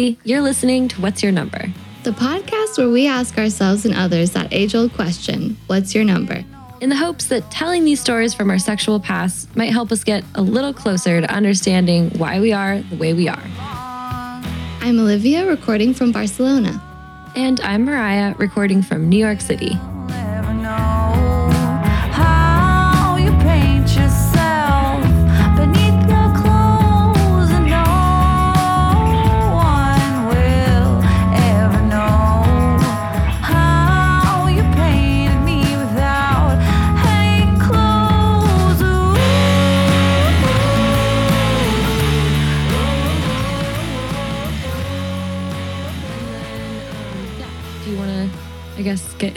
You're listening to What's Your Number? The podcast where we ask ourselves and others that age old question What's your number? In the hopes that telling these stories from our sexual past might help us get a little closer to understanding why we are the way we are. I'm Olivia, recording from Barcelona. And I'm Mariah, recording from New York City. Guess, get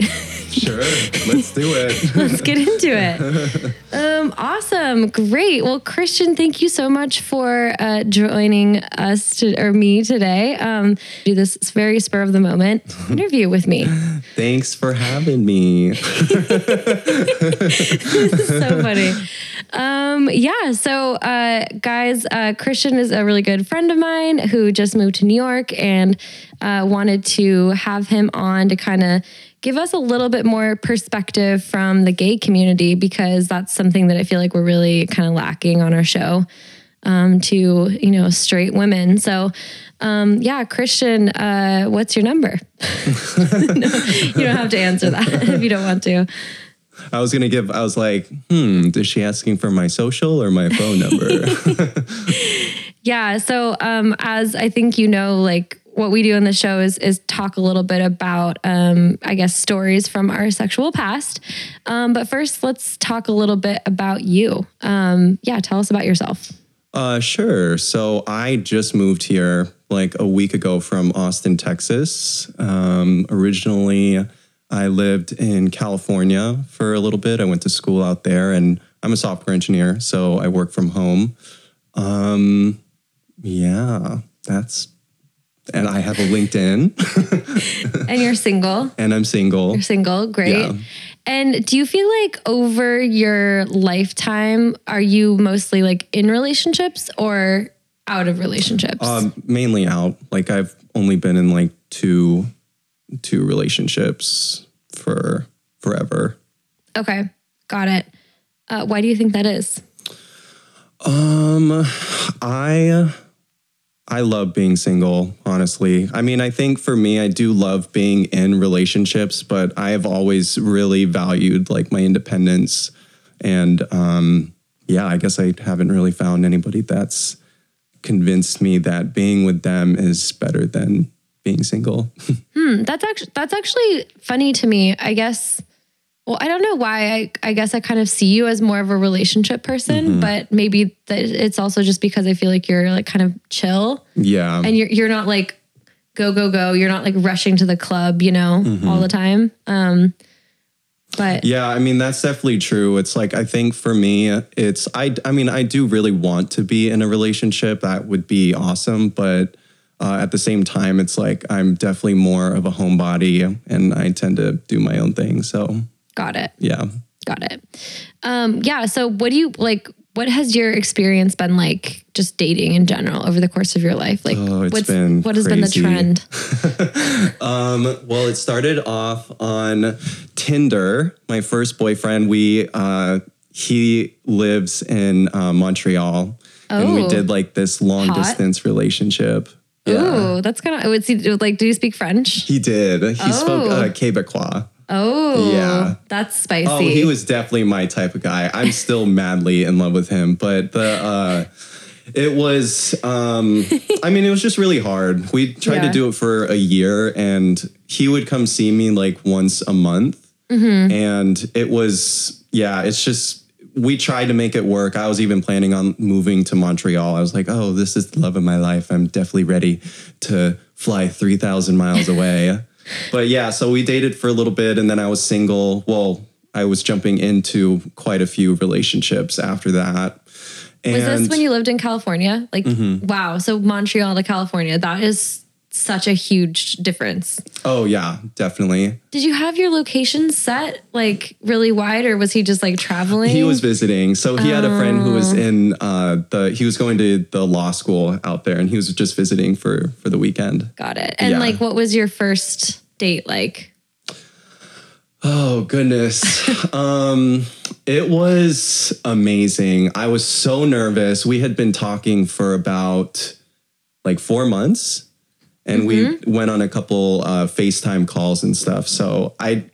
Sure, let's do it. let's get into it. Um, awesome, great. Well, Christian, thank you so much for uh, joining us to, or me today. Um, do this very spur of the moment interview with me. Thanks for having me. this is so funny. Um, yeah. So, uh, guys, uh, Christian is a really good friend of mine who just moved to New York and uh, wanted to have him on to kind of give us a little bit more perspective from the gay community because that's something that I feel like we're really kind of lacking on our show um, to, you know, straight women. So, um, yeah, Christian, uh, what's your number? No, you don't have to answer that if you don't want to. I was gonna give. I was like, hmm, is she asking for my social or my phone number? Yeah. So, um, as I think you know, like what we do in the show is is talk a little bit about, um, I guess, stories from our sexual past. Um, but first, let's talk a little bit about you. Um, yeah, tell us about yourself. uh, sure. So I just moved here like a week ago from Austin, Texas. Um, originally, I lived in California for a little bit. I went to school out there, and I'm a software engineer, so I work from home. Um, yeah, that's. And I have a LinkedIn, And you're single. and I'm single. You're single. Great. Yeah. And do you feel like over your lifetime, are you mostly like in relationships or out of relationships? Um, mainly out. Like I've only been in like two two relationships for forever. okay. Got it. Uh, why do you think that is? Um I I love being single, honestly. I mean, I think for me I do love being in relationships, but I have always really valued like my independence and um yeah, I guess I haven't really found anybody that's convinced me that being with them is better than being single. hmm, That's actually that's actually funny to me. I guess. Well, I don't know why. I I guess I kind of see you as more of a relationship person, but maybe that it's also just because I feel like you're like kind of chill yeah. and you're you're not like go go go. You're not like rushing to the club, you know, all the time. Um, but Yeah, I mean that's definitely true. It's like I think for me, it's I. I mean, I do really want to be in a relationship. That would be awesome, but uh, at the same time, it's like I'm definitely more of a homebody, and I tend to do my own thing. So got it. yeah. Got it. Um, yeah. So, what do you like? What has your experience been like, just dating in general over the course of your life? Like, Oh, it's what's been what has been the trend? Um, well, it started off on Tinder. My first boyfriend, we uh, he lives in uh, Montreal, and we Oh. did like this long Hot. distance relationship. Yeah. Ooh, that's kind of. I would see. Like, do you speak French? He did. He spoke Oh. uh, Quebecois. Oh, Yeah. that's spicy. Oh, he was definitely my type of guy. I'm still madly in love with him, but the uh it was um I mean it was just really hard. We tried Yeah. to do it for a year and he would come see me like once a month. Mm-hmm. And it was yeah, it's just we tried to make it work. I was even planning on moving to Montreal. I was like, "Oh, this is the love of my life. I'm definitely ready to fly 3000 miles away." But yeah, so we dated for a little bit and then I was single. Well, I was jumping into quite a few relationships after that. And was this when you lived in California? Like, Mm-hmm. wow. So Montreal to California, that is such a huge difference. Oh yeah, definitely. Did you have your location set like really wide, or was he just like traveling? He was visiting. So he had a friend who was Oh. in uh, the. He was going to the law school out there, and he was just visiting for for the weekend. got it. And Yeah. like, what was your first date like? Oh goodness. um it was amazing. I was so nervous. We had been talking for about like 4 months and we went on a couple uh FaceTime calls and stuff. So I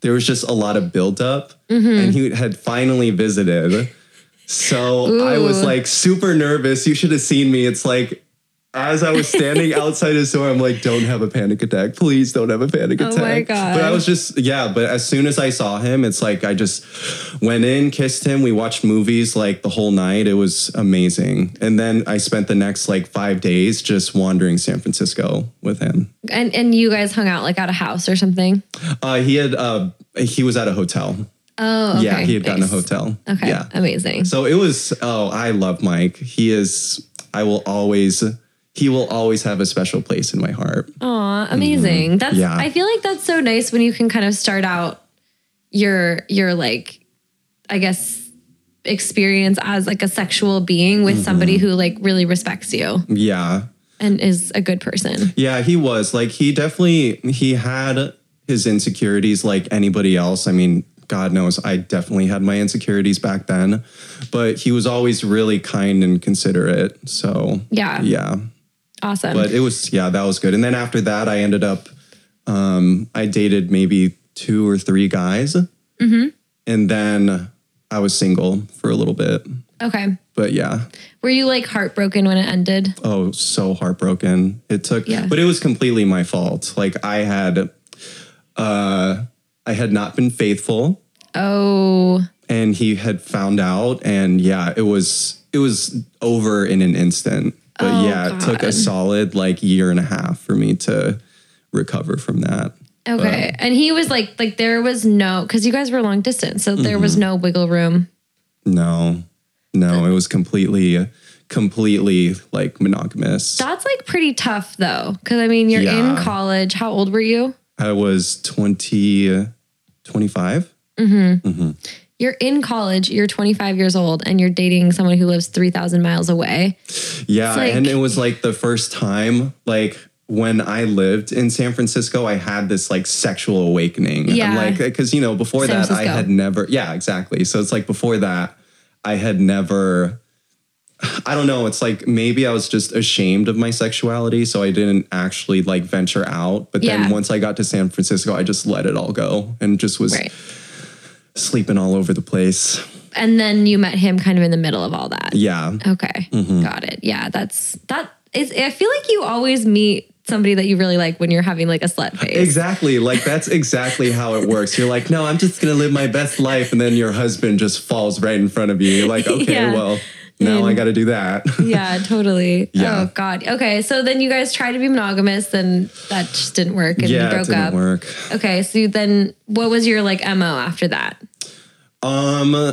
there was just a lot of buildup and he had finally visited. So I was like super nervous. You should have seen me. It's like as I was standing outside his door, I'm like, don't have a panic attack. Please don't have a panic Oh attack. my God. But I was just, yeah, but as soon as I saw him, it's like I just went in, kissed him. We watched movies like the whole night. It was amazing. And then I spent the next like five days just wandering San Francisco with him. And and you guys hung out like at a house or something? Uh, he had, uh, he was at a hotel. Oh, okay. yeah, he had gotten a hotel. Okay, Yeah. amazing. So it was, oh, I love Mike. He is, I will always, he will always have a special place in my heart. Aw, amazing. That's Mm-hmm. Yeah. I feel like that's so nice when you can kind of start out your your like I guess experience as like a sexual being with somebody Mm-hmm. who like really respects you Yeah. and is a good person. Yeah, he was. Like he definitely he had his insecurities like anybody else. I mean, God knows I definitely had my insecurities back then, but he was always really kind and considerate. So, Yeah. Yeah. Awesome. But it was yeah, that was good. And then after that I ended up um I dated maybe two or three guys. Mm-hmm. And then I was single for a little bit. okay. But yeah. Were you like heartbroken when it ended? oh so heartbroken it took Yeah. but it was completely my fault like i had uh i had not been faithful Oh, and he had found out and yeah it was it was over in an instant but Oh, yeah it took a solid like year and a half for me to recover from that okay. and he was like like there was no cuz you guys were long distance, so there Mm-hmm. was no wiggle room. no no it was completely completely like monogamous That's like pretty tough though cuz I mean, you're in college. How old were you? i was 20 25 you're in college, you're 25 years old, and you're dating someone who lives 3,000 miles away. Yeah, like- and it was like the first time, like when I lived in San Francisco, I had this like sexual awakening. Yeah. like because you know before San that I had never. Yeah, exactly. So it's like before that I had never. I don't know. It's like maybe I was just ashamed of my sexuality, so I didn't actually like venture out. But then Yeah. once I got to San Francisco, I just let it all go and just was Right. Sleeping all over the place. And then you met him kind of in the middle of all that. Yeah. Okay. Mm-hmm. Got it. Yeah, that's that is I feel like you always meet somebody that you really like when you're having like a slut phase. Exactly. Like that's exactly how it works. You're like, no, I'm just gonna live my best life, and then your husband just falls right in front of you. You're like, okay, Yeah. well, now I got to do that. Yeah, totally. Yeah. Oh God. Okay. So then you guys tried to be monogamous and that just didn't work and you yeah, it broke didn't up. work. Okay. So then what was your like MO after that? Um,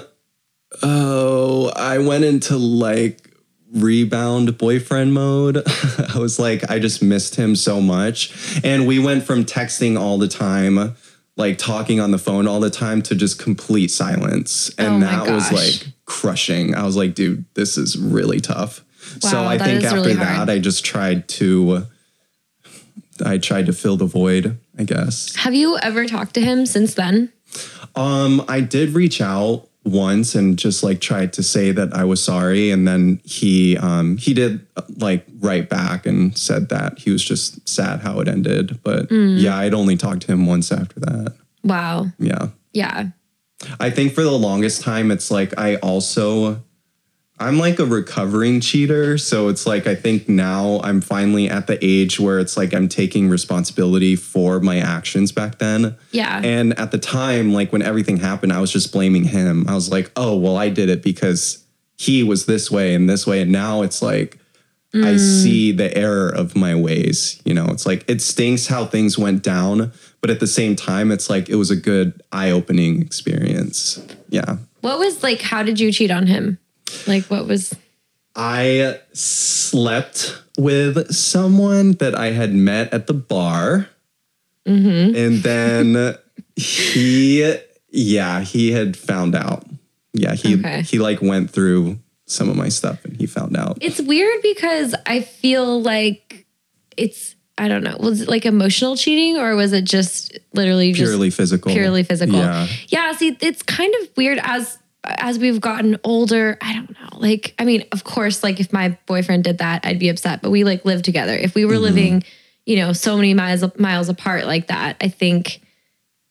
oh, I went into like rebound boyfriend mode. I was like, I just missed him so much, and we went from texting all the time. Like talking on the phone all the time to just complete silence. And Oh that was like crushing. I was like, dude, this is really tough. so I think after really that. I just tried to, I tried to fill the void, I guess. Have you ever talked to him since then? Um, I did reach out once and just like tried to say that I was sorry, and then he um he did like write back and said that he was just sad how it ended. But Mm. yeah, I'd only talked to him once after that. Wow. Yeah. Yeah. I think for the longest time, it's like I also, I'm like a recovering cheater. So it's like I think now I'm finally at the age where it's like I'm taking responsibility for my actions back then. Yeah. And at the time, like when everything happened, I was just blaming him. I was like, oh, well, I did it because he was this way and this way. And now it's like, I mm. see the error of my ways. You know, it's like it stinks how things went down, but at the same time, it's like it was a good eye opening experience. Yeah. What was like how did you cheat on him? Like what was I slept with someone that I had met at the bar. Mm-hmm. And then he, yeah, he had found out. Yeah, he Okay. he like went through some of my stuff and he found out. It's weird because I feel like it's I don't know. Was it like emotional cheating or was it just literally just Purely physical. purely physical? Yeah. Yeah, see, it's kind of weird as as we've gotten older. I don't know. Like, I mean, of course, like if my boyfriend did that, I'd be upset. But we like live together. If we were Mm-hmm. living, you know, so many miles miles apart like that, I think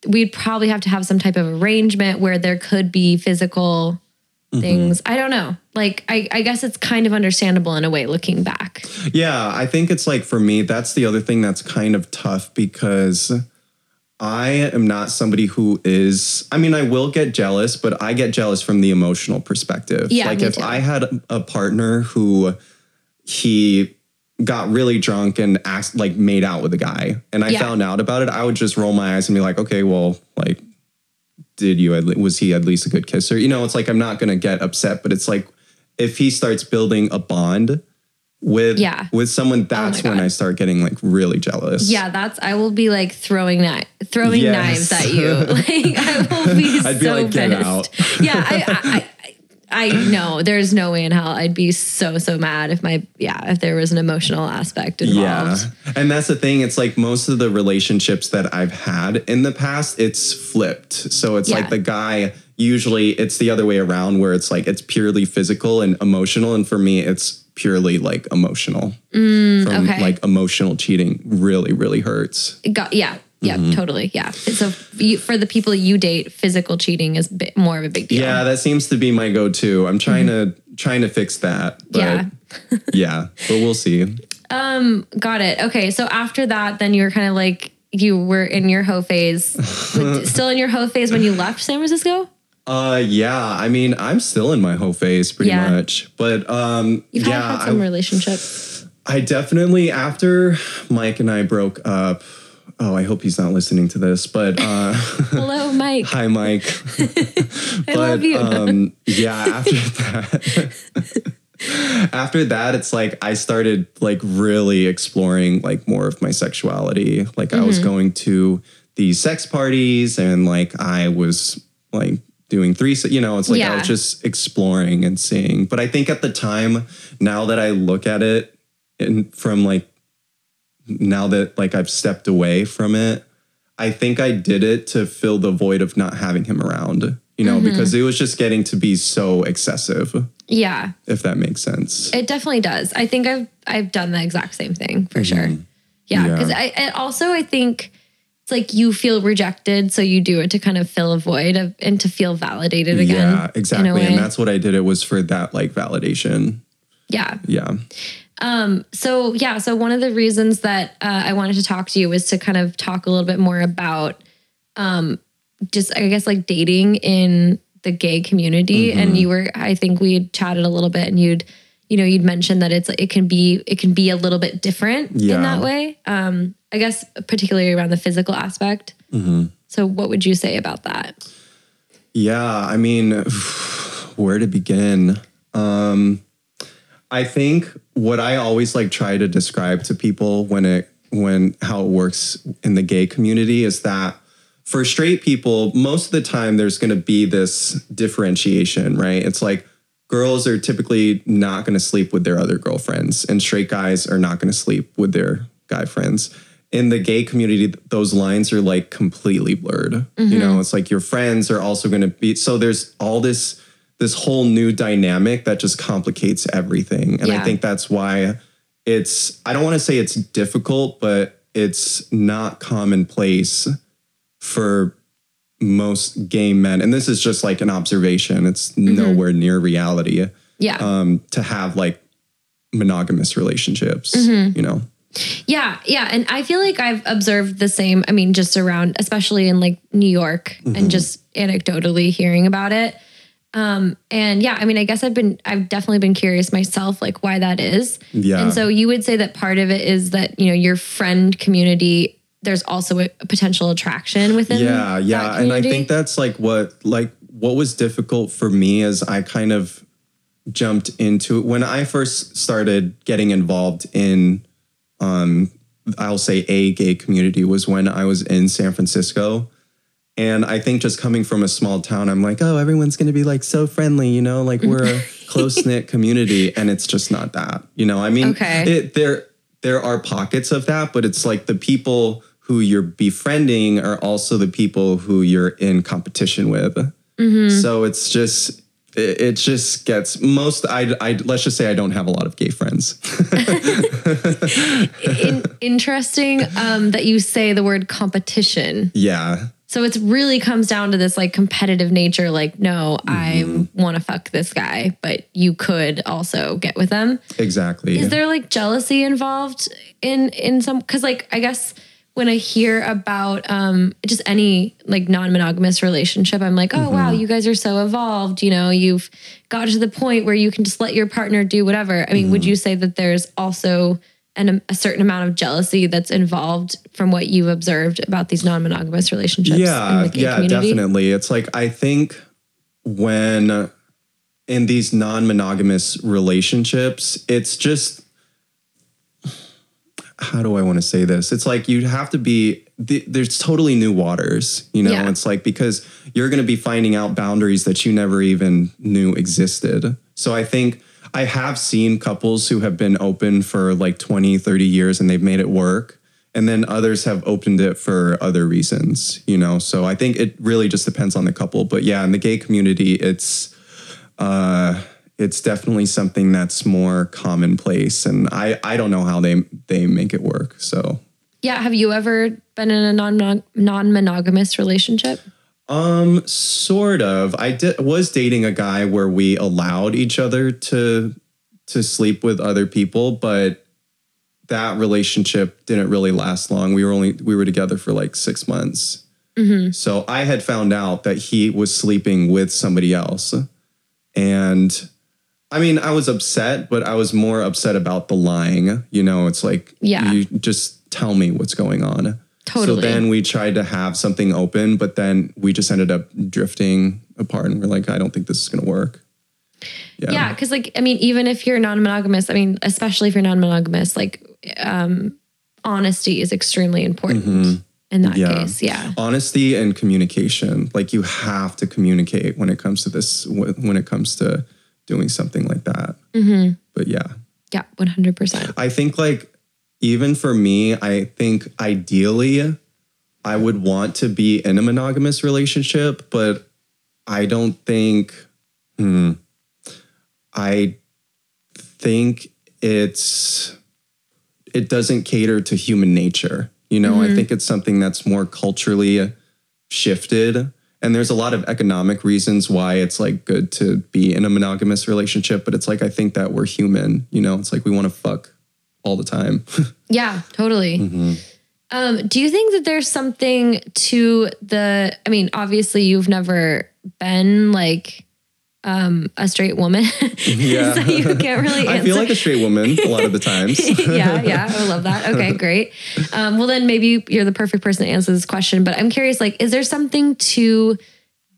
we'd probably have to have some type of arrangement where there could be physical Mm-hmm. things. I don't know. Like, I, I guess it's kind of understandable in a way looking back. Yeah, I think it's like for me, that's the other thing that's kind of tough because I am not somebody who is, I mean, I will get jealous, but I get jealous from the emotional perspective. Yeah, like if too. I had a partner who he got really drunk and asked, like, made out with a guy, and I Yeah. found out about it, I would just roll my eyes and be like, okay, well, like, did you, was he at least a good kisser? You know, it's like, I'm not going to get upset, but it's like, if he starts building a bond with Yeah. Oh with someone, oh that's when I start getting like really jealous. Yeah, that's I will be like throwing kni- throwing Yes. knives at you. Like I will be I'd be so like, "Get pissed. out." Yeah, I, I, I I know there's no way in hell I'd be so so mad if my yeah if there was an emotional aspect involved. Yeah. And that's the thing. It's like most of the relationships that I've had in the past, it's flipped. So it's Yeah. like the guy, usually it's the other way around where it's like it's purely physical and emotional. And for me, it's purely like emotional. From Mm, okay. like emotional cheating really, really hurts. Got yeah yeah Mm-hmm. totally yeah. So you, for the people you date, physical cheating is bit more of a big deal. Yeah, that seems to be my go-to. I'm trying to trying to fix that. But Yeah. yeah. But we'll see. Um, got it. Okay, so after that, then you were kind of like you were in your hoe phase, still in your hoe phase when you left San Francisco. Uh yeah, I mean, I'm still in my hoe phase pretty Yeah. much. But um You've yeah, had, had some I- relationships. I definitely after Mike and I broke up. Oh, I hope he's not listening to this, but uh Hello, Mike. hi Mike. I love you. um yeah, after that after that it's like I started like really exploring like more of my sexuality. Like I Mm-hmm. was going to these sex parties and like I was like doing three you know, it's like I was just exploring and seeing. But I think at the time now that I look at it and from like now that like I've stepped away from it, I think I did it to fill the void of not having him around, you know, Mm-hmm. because it was just getting to be so excessive, yeah, if that makes sense. it definitely does. I think I've I've done the exact same thing for sure. Yeah, Yeah. because I and also I think it's like you feel rejected, so you do it to kind of fill a void of, and to feel validated again. yeah, exactly. And that's what I did. It was for that like validation. yeah. Yeah. So yeah, so one of the reasons that uh, I wanted to talk to you was to kind of talk a little bit more about, um, just I guess like dating in the gay community. Mm-hmm. And you were, I think we had chatted a little bit, and you'd, you know, you'd mentioned that it's it can be it can be a little bit different Yeah. in that way. Um, I guess particularly around the physical aspect. Mm-hmm. So what would you say about that? Yeah, I mean, where to begin? Um, I think what I always like try to describe to people when it when how it works in the gay community is that for straight people, most of the time there's going to be this differentiation, right? It's like girls are typically not going to sleep with their other girlfriends, and straight guys are not going to sleep with their guy friends. In the gay community, those lines are like completely blurred. You mm-hmm. know, it's like your friends are also going to be. So there's all this this whole new dynamic that just complicates everything, and I think that's why it's. I don't want to say it's difficult, but it's not commonplace for most gay men, and this is just like an observation. It's nowhere near reality Yeah. um, to have like monogamous relationships. Mm-hmm. You know, Yeah, yeah. And I feel like I've observed the same, I mean, just around, especially in like New York and just anecdotally hearing about it. Um, and yeah, I mean, I guess I've been, I've definitely been curious myself, like why that is. Yeah. And so you would say that part of it is that, you know, your friend community, there's also a, a potential attraction within. yeah, yeah, and I think that's like what like what was difficult for me is I kind of jumped into when I first started getting involved in um I'll say a gay community was when I was in San Francisco. And I think just coming from a small town, I'm like, oh, everyone's going to be like so friendly, you know, like we're a close knit community, and it's just not that, you know. I mean, Okay. it, there there are pockets of that, but it's like the people who you're befriending are also the people who you're in competition with. So it's just it, it just gets most. I I let's just say I don't have a lot of gay friends. In, interesting um, that you say the word competition. yeah. So it really comes down to this like competitive nature. Like, no, Mm-hmm. I want to fuck this guy, but you could also get with them. Exactly. Is there like jealousy involved in in some? Because like I guess when I hear about um just any like non-monogamous relationship, I'm like, oh wow, you guys are so evolved. You know, you've got to the point where you can just let your partner do whatever. I mean, would you say that there's also an, a certain amount of jealousy that's involved from what you've observed about these non-monogamous relationships? in yeah yeah community? definitely it's like i think when in these non-monogamous relationships it's just how do i want to say this it's like you have to be th- there's totally new waters you know Yeah. it's like because you're going to be finding out boundaries that you never even knew existed so i think i have seen couples who have been open for like 20 30 years and they've made it work. And then others have opened it for other reasons you know? So i think it really just depends on the couple. But yeah in the gay community it's uh it's definitely something that's more commonplace. And i i don't know how they they make it work. So Yeah. Have you ever been in a non non monogamous relationship? Um sort of. I did was dating a guy where we allowed each other to to sleep with other people but that relationship didn't really last long. We were only we were together for like six months. So i had found out that he was sleeping with somebody else. And i mean i was upset but i was more upset about the lying. You know it's like Yeah. you just tell me what's going on Totally. so then we tried to have something open but then we just ended up drifting apart and we're like i don't think this is going to work Yeah, yeah. because like I mean, even if you're non-monogamous, I mean, especially if you're non-monogamous, like um, honesty is extremely important in that Mm-hmm. Yeah. case. Yeah, honesty and communication like you have to communicate when it comes to this when it comes to doing something like that but yeah yeah, one hundred percent. I think like even for me, I think ideally I would want to be in a monogamous relationship, but I don't think hmm, I think it's it doesn't cater to human nature. You know, I think it's something that's more culturally shifted. And there's a lot of economic reasons why it's like good to be in a monogamous relationship, but it's like I think that we're human, you know, it's like we want to fuck all the time. Yeah, totally. Mm-hmm. Um, do you think that there's something to the? I mean, obviously, you've never been like um, a straight woman, Yeah. so you can't really. Answer. I feel like a straight woman a lot of the times. yeah, yeah, I love that. Okay, great. Um, well, then maybe you're the perfect person to answer this question. But I'm curious, like, is there something to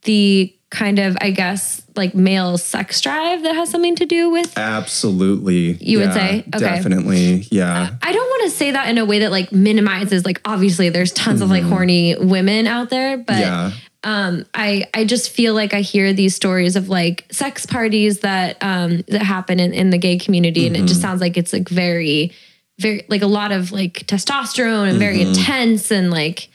the kind of, I guess, like male sex drive that has something to do with? Absolutely. You would say? Okay. Definitely. Yeah. I don't want to say that in a way that like minimizes. Like, obviously, there's tons of like horny women out there, but Mm-hmm. yeah. um i i just feel like i hear these stories of like sex parties that um that happen in, in the gay community and it Mm-hmm. just sounds like it's like very very like a lot of like testosterone and very Mm-hmm. intense and like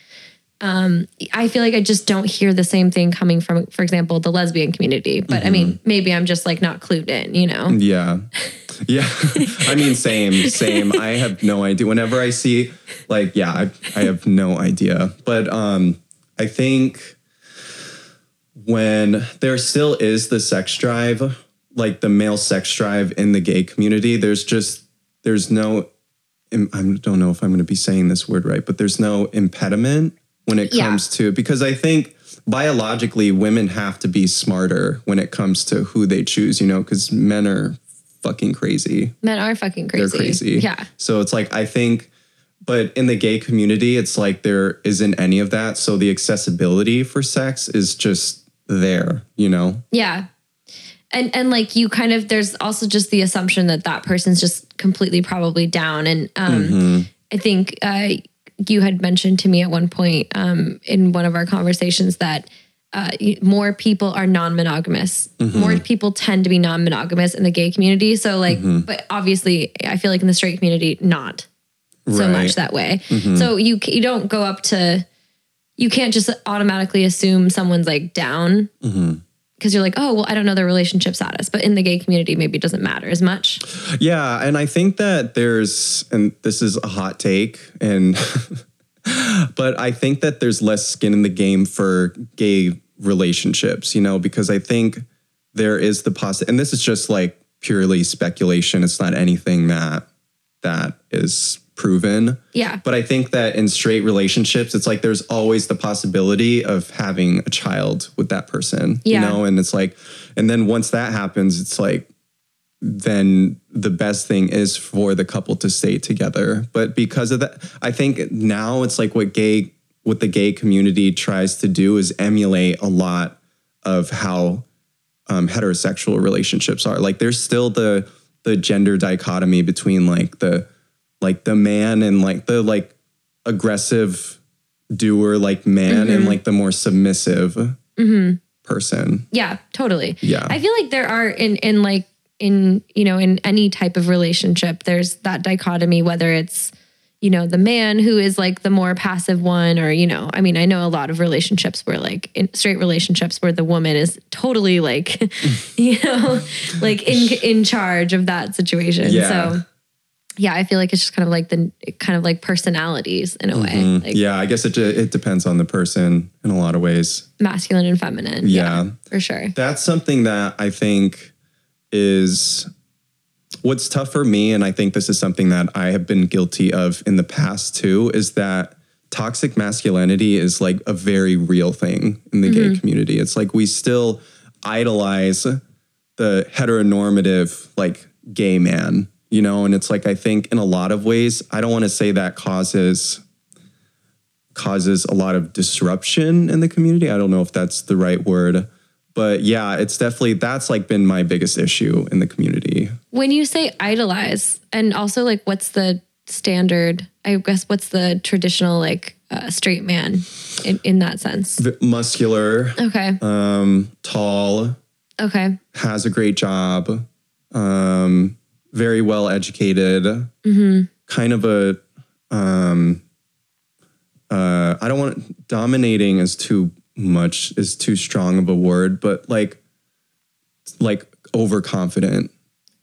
um i feel like i just don't hear the same thing coming from for example the lesbian community but i mean Mm-hmm. maybe i'm just like not clued in you know Yeah. Yeah. I mean, same, same. I have no idea. Whenever I see, like, yeah, I, I have no idea. But um, I think when there still is the sex drive, like the male sex drive in the gay community, there's just, there's no, I don't know if I'm going to be saying this word right, but there's no impediment when it Yeah. comes to, because I think biologically women have to be smarter when it comes to who they choose, you know, because men are fucking crazy. men are fucking crazy They're crazy. yeah So it's like, I think, but in the gay community, it's like there isn't any of that. So the accessibility for sex is just there, you know? Yeah. and and like you kind of there's also just the assumption that that person's just completely probably down and um i think uh you had mentioned to me at one point um in one of our conversations that uh, more people are non-monogamous. More people tend to be non-monogamous in the gay community. So, like, but obviously, I feel like in the straight community, not so much that way. So you you don't go up to, you can't just automatically assume someone's like down because you're like, oh well, I don't know their relationship status. But in the gay community, maybe it doesn't matter as much. Yeah, and I think that there's, and this is a hot take, and but I think that there's less skin in the game for gay relationships, you know, because I think there is the possi and this is just like purely speculation. It's not anything that that is proven. Yeah. But I think that in straight relationships, it's like there's always the possibility of having a child with that person, Yeah. you know, and it's like, and then once that happens, it's like, then the best thing is for the couple to stay together. But because of that, I think now it's like what gay, what the gay community tries to do is emulate a lot of how um, heterosexual relationships are. Like there's still the the gender dichotomy between like the like the man and like the like aggressive doer like man and mm-hmm. like the more submissive mm-hmm. person. Yeah, totally. Yeah. I feel like there are in in like in you know in any type of relationship there's that dichotomy whether it's you know the man who is like the more passive one or you know I mean I know a lot of relationships where like in straight relationships where the woman is totally like you know like in in charge of that situation. Yeah. So yeah, I feel like it's just kind of like the kind of like personalities in a way. Like Mm-hmm. Yeah, I guess it it depends on the person in a lot of ways. masculine and feminine. Yeah. For sure. That's something that I think is what's tough for me, and I think this is something that I have been guilty of in the past too, is that toxic masculinity is like a very real thing in the gay community. It's like we still idolize the heteronormative like gay man, you know, and it's like I think in a lot of ways, I don't want to say that causes causes a lot of disruption in the community. I don't know if that's the right word, but yeah, it's definitely that's like been my biggest issue in the community. When you say idolize, and also like what's the standard? I guess what's the traditional like uh, straight man in, in that sense? V- Muscular, Okay. um, tall, Okay. has a great job, um, very well educated, kind of a, um, uh, I don't want dominating is too much is too strong of a word, but like, like overconfident.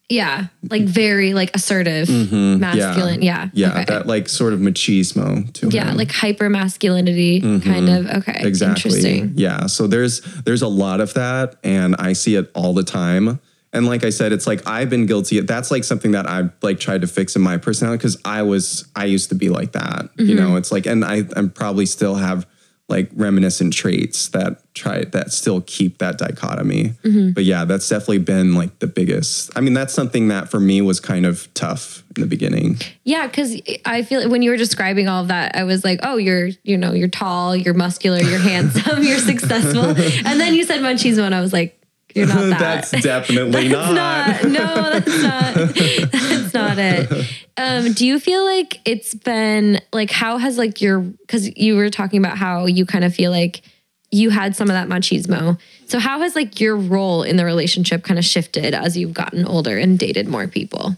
Yeah. Like very like assertive, masculine. Yeah. Mm-hmm. Yeah, Okay. that like sort of machismo to yeah. him. Like hyper masculinity kind of. Okay. Mm-hmm. exactly. Interesting. Yeah. So there's there's a lot of that, and I see it all the time. And like I said, it's like I've been guilty. That's like something that I've like tried to fix in my personality because I was I used to be like that. You Mm-hmm. know, it's like, and I I'm probably still have like reminiscent traits that try that still keep that dichotomy. Mm-hmm. But yeah, that's definitely been like the biggest. I mean, that's something that for me was kind of tough in the beginning. Yeah, because I feel when you were describing all of that, I was like, oh, you're, you know, you're tall, you're muscular, you're handsome, you're successful. And then you said machismo, and I was like, you're not that. that's definitely That's not. not. No, that's not. that's not it. Um, do you feel like it's been like how has like your because you were talking about how you kind of feel like you had some of that machismo. So how has like your role in the relationship kind of shifted as you've gotten older and dated more people?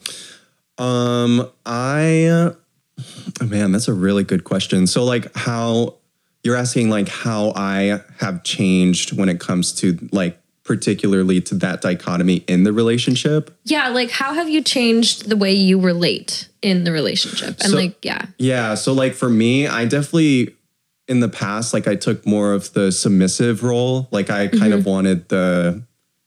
Um, I, uh, man, that's a really good question. So, like, how you're asking, like, how I have changed when it comes to, like, particularly to that dichotomy in the relationship. Yeah, like how have you changed the way you relate in the relationship? And So- like, yeah. Yeah. So, like, for me, I definitely, in the past, like, I took more of the submissive role. Like, I kind of mm-hmm. wanted the,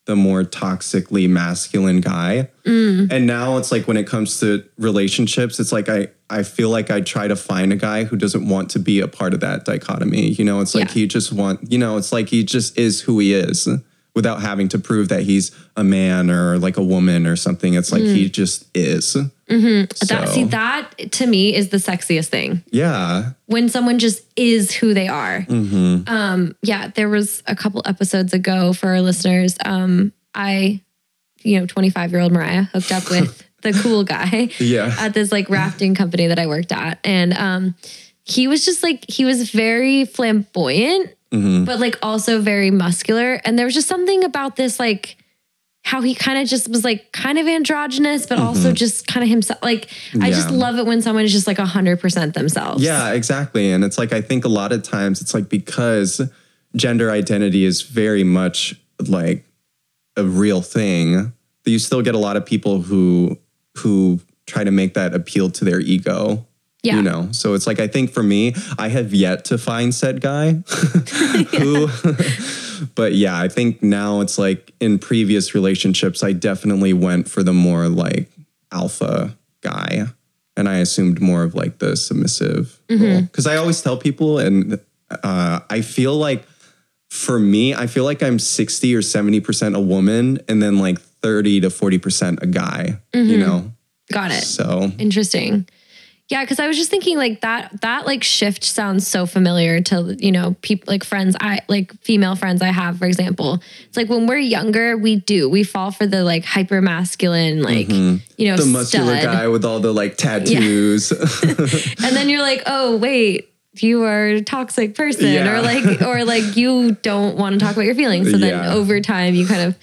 the more toxically masculine guy. Mm. And now it's like when it comes to relationships, it's like I I feel like I try to find a guy who doesn't want to be a part of that dichotomy. You know, it's like Yeah. he just want, you know, it's like he just is who he is without having to prove that he's a man or like a woman or something. It's like he just is. That see that to me is the sexiest thing. yeah. when someone just is who they are. Mm-hmm. Um, yeah, there was a couple episodes ago for our listeners. Um, I you know, 25 year old Mariah hooked up with the cool guy Yeah. at this like rafting company that I worked at. And um, he was just like, he was very flamboyant, Mm-hmm. but like also very muscular. And there was just something about this, like, how he kind of just was like kind of androgynous, but also just kind of himself. Like, I just Mm-hmm. Love it when someone is just like 100% themselves. Yeah, exactly. And it's like, I think a lot of times it's like because gender identity is very much like a real thing, that you still get a lot of people who, who try to make that appeal to their ego. Yeah. You know, so it's like, I think for me, I have yet to find said guy who, but yeah, I think now it's like in previous relationships, I definitely went for the more like alpha guy. And I assumed more of like the submissive role. Cause I always tell people, and uh, I feel like for me, I feel like I'm 60 or 70% a woman and then like 30 to 40% a guy, you know? Got it. So Interesting. Yeah, because I was just thinking like that that like shift sounds so familiar to you know people like friends I like female friends I have for example. It's like when we're younger we do we fall for the like hyper masculine like you know Mm-hmm. the muscular stud. guy with all the like tattoos. and then you're like oh wait you are a toxic person Yeah. or like or like you don't want to talk about your feelings so then Yeah. over time you kind of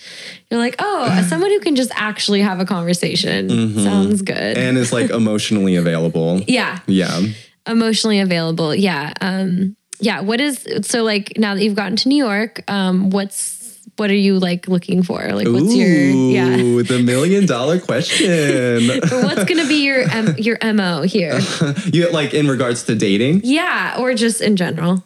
you're like oh someone who can just actually have a conversation sounds good Mm-hmm. and is like emotionally available. yeah Yeah. emotionally available yeah um yeah what is so like now that you've gotten to new york um what's what are you like looking for like what's your yeah Ooh, the million dollar question. what's gonna be your um, your mo here you like in regards to dating? yeah or just in general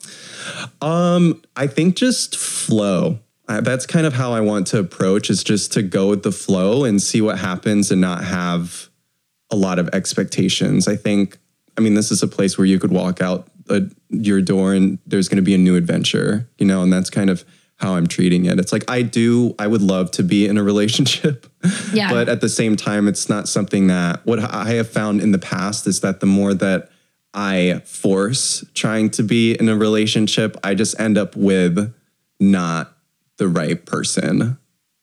Um, I think just flow. Uh, that's kind of how I want to approach is just to go with the flow and see what happens and not have a lot of expectations. I think, I mean, this is a place where you could walk out uh, your door and there's going to be a new adventure, you know, and that's kind of how I'm treating it. It's like I do, I would love to be in a relationship, Yeah. but at the same time, it's not something that what I have found in the past is that the more that I force trying to be in a relationship, I just end up with not the right person.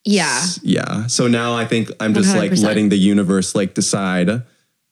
yeah Yeah. So now I think I'm just like 100%. letting the universe like decide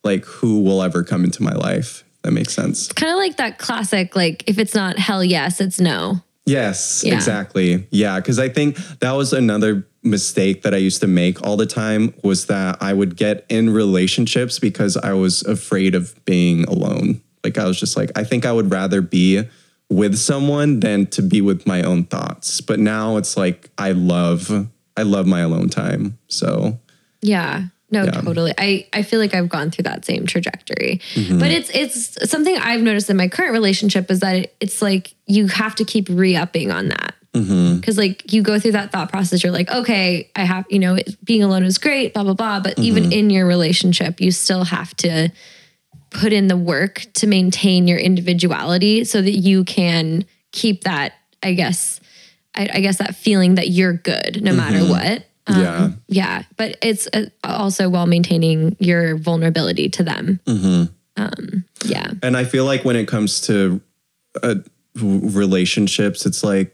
like who will ever come into my life. That makes sense. kind of like that classic like if it's not hell yes it's no Yes, Yeah. exactly. Yeah, because I think that was another mistake that I used to make all the time was that I would get in relationships because I was afraid of being alone. Like I was just like, I think I would rather be with someone than to be with my own thoughts. But now it's like I love I love my alone time. So Yeah. No, Yeah. totally. I, I feel like I've gone through that same trajectory. Mm-hmm. But it's it's something I've noticed in my current relationship is that it, it's like you have to keep re-upping on that. Mm-hmm. Because like you go through that thought process, you're like, okay, I have, you know, being alone is great, blah, blah, blah. But Mm-hmm. even in your relationship, you still have to put in the work to maintain your individuality so that you can keep that, I guess, I, I guess that feeling that you're good no matter what. Um, Yeah. Yeah. But it's uh, also while maintaining your vulnerability to them. Um, yeah. And I feel like when it comes to uh, relationships, it's like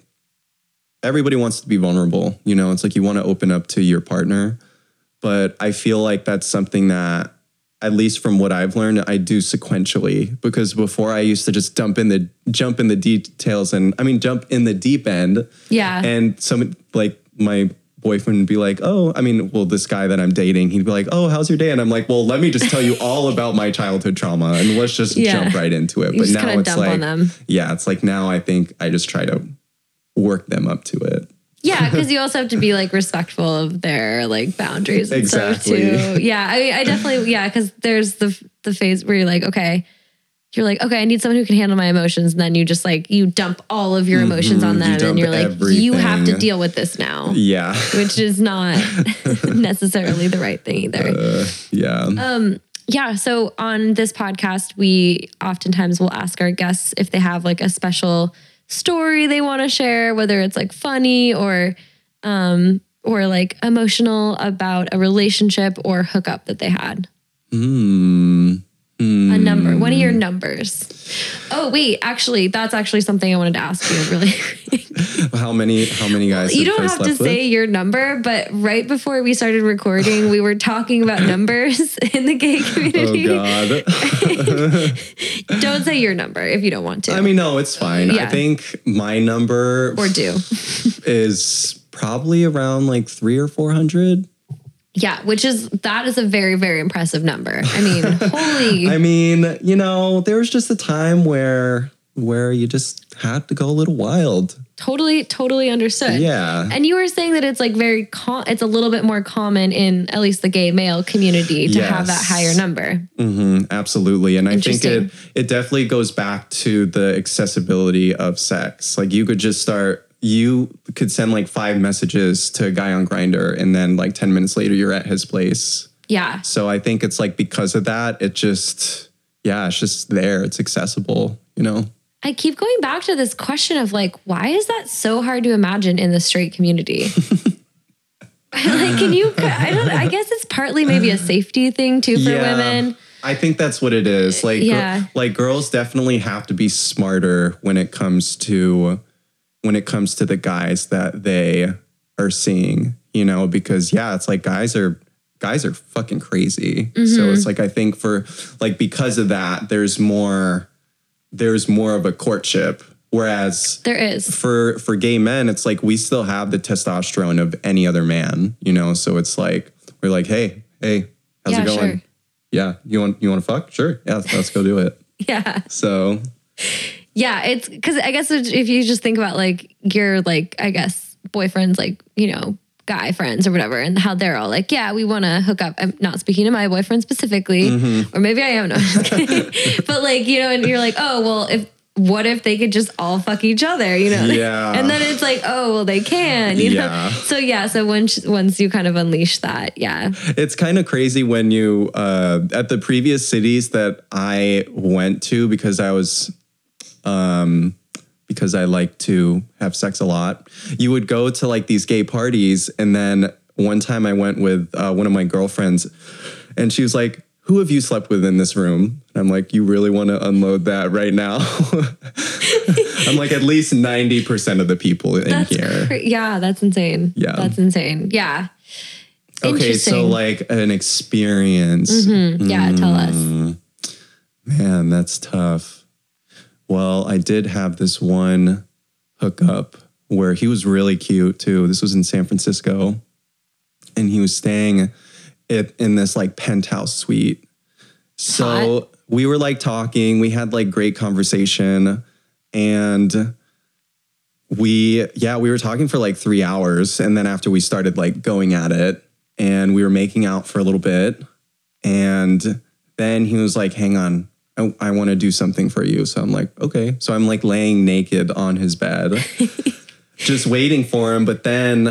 everybody wants to be vulnerable. You know, it's like you want to open up to your partner. But I feel like that's something that, at least from what I've learned, I do sequentially. Because before I used to just dump in the jump in the details and I mean jump in the deep end. Yeah. And some like my boyfriend would be like, oh, I mean, well, this guy that I'm dating, he'd be like, oh, how's your day? And I'm like, well, let me just tell you all about my childhood trauma and let's just Yeah. jump right into it. You but now it's like, yeah, it's like now I think I just try to work them up to it. Yeah, because you also have to be like respectful of their like boundaries and Exactly. stuff too. Yeah, I mean, I definitely yeah, because there's the the phase where you're like, okay, you're like, okay, I need someone who can handle my emotions, and then you just like you dump all of your emotions on Mhm, you them, and you're like, you have to deal with this now, Yeah. which is not necessarily the right thing either. Uh, yeah. Um, yeah. So on this podcast, we oftentimes will ask our guests if they have like a special story they want to share, whether it's like funny or um or like emotional about a relationship or hookup that they had. Hmm. A number. One of your numbers. Oh wait, actually, that's actually something I wanted to ask you. Really, How many? How many guys? you don't have to with? say your number, but right before we started recording, we were talking about numbers in the gay community. Oh community. God. don't say your number if you don't want to, I mean, no, it's fine. I think my number or do. is probably around like three or four hundred. Yeah, which is that is a very very impressive number. I mean, holy. I mean, you know, there was just a time where where you just had to go a little wild. totally totally understood. Yeah. And you were saying that it's like very com- it's a little bit more common in at least the gay male community to have that higher number. hmm absolutely. And I think it it definitely goes back to the accessibility of sex. Like you could just start you could send like five messages to a guy on Grindr and then like 10 minutes later you're at his place. Yeah. So I think it's like because of that, it just yeah, it's just there. It's accessible, you know? I keep going back to this question of like, why is that so hard to imagine in the straight community? like, can you? I don't. I guess it's partly maybe a safety thing too for women. I think that's what it is. Like, Yeah. like girls definitely have to be smarter when it comes to when it comes to the guys that they are seeing. You know, because yeah, it's like guys are guys are fucking crazy. Mm-hmm. So it's like I think for like because of that, there's more there's more of a courtship. Whereas There is. for for gay men, it's like we still have the testosterone of any other man, you know. So it's like we're like, hey, hey, how's Yeah, it going? sure. Yeah, you want you want to fuck? Sure, yeah, let's, let's go do it. Yeah. So Yeah. It's because I guess if you just think about like your like I guess boyfriends like you know guy friends or whatever and how they're all like yeah we want to hook up i'm not speaking to my boyfriend specifically Mm-hmm. or maybe i am no I'm just kidding. but like you know and you're like oh well if what if they could just all fuck each other you know Yeah. and then it's like oh well they can you know so yeah so once once you kind of unleash that yeah it's kind of crazy when you uh, at the previous cities that I went to because I was um because I like to have sex a lot. You would go to like these gay parties, and then one time I went with uh, one of my girlfriends, and she was like, "Who have you slept with in this room?" And I'm like, "You really want to unload that right now?" I'm like, at least ninety percent of the people in that's here. cra- yeah that's insane Yeah. that's insane yeah Okay, so like an experience. yeah tell us Man, that's tough. Well, I did have this one hookup where he was really cute too. This was in San Francisco. And he was staying it in this like penthouse suite. So Hot. we were like talking, we had like great conversation and we yeah, we were talking for like 3 hours and then after we started like going at it and we were making out for a little bit and then he was like, hang on, I, I want to do something for you. So I'm like, okay. So I'm like laying naked on his bed, just waiting for him. But then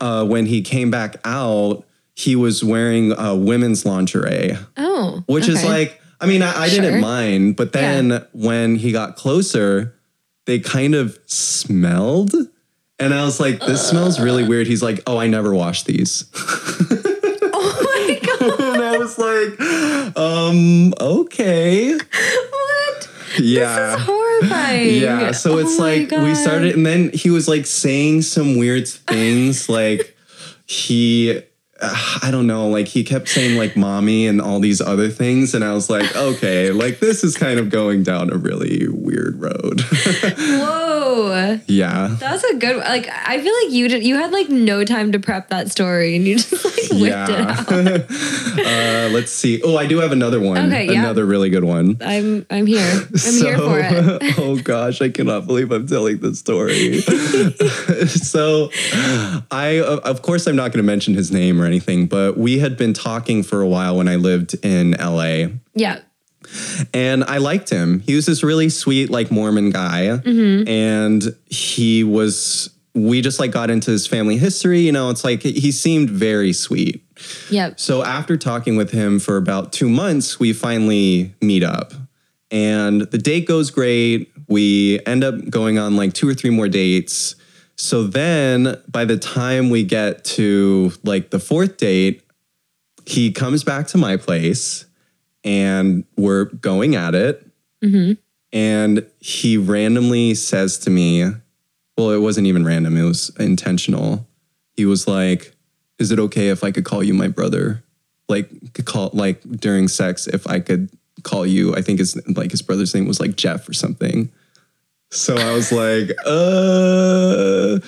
uh, when he came back out, he was wearing uh, women's lingerie, oh which is like, I mean, I, I Sure. didn't mind. But then when he got closer, they kind of smelled. And I was like, this smells really weird. He's like, oh, I never wash these. oh my god and I was like, um, okay. what Yeah. This is horrifying. yeah. So Oh it's like we started, and then he was like saying some weird things. like he, uh, I don't know, like he kept saying like mommy and all these other things. And I was like, okay, like this is kind of going down a really weird road. Whoa. Yeah. That's a good like I feel like you did you had like no time to prep that story and you just like whipped it out. uh, let's see. Oh, I do have another one. Okay, yeah. Another really good one. I'm I'm here. I'm here for it. oh gosh, I cannot believe I'm telling this story. so, I of course I'm not going to mention his name or anything, but we had been talking for a while when I lived in LA, Yeah. And I liked him. He was this really sweet, like Mormon guy, Mm-hmm. and he was. We just like got into his family history. You know, it's like he seemed very sweet. Yep. So after talking with him for about two months, we finally meet up. And the date goes great. We end up going on like two or three more dates. So then by the time we get to like the fourth date, he comes back to my place and we're going at it. And he randomly says to me, well, it wasn't even random, it was intentional. He was like, Is it okay if I could call you my brother? Like, could call, like during sex, if I could call you, I think his, like his brother's name was like Jeff or something. So I was like, uh,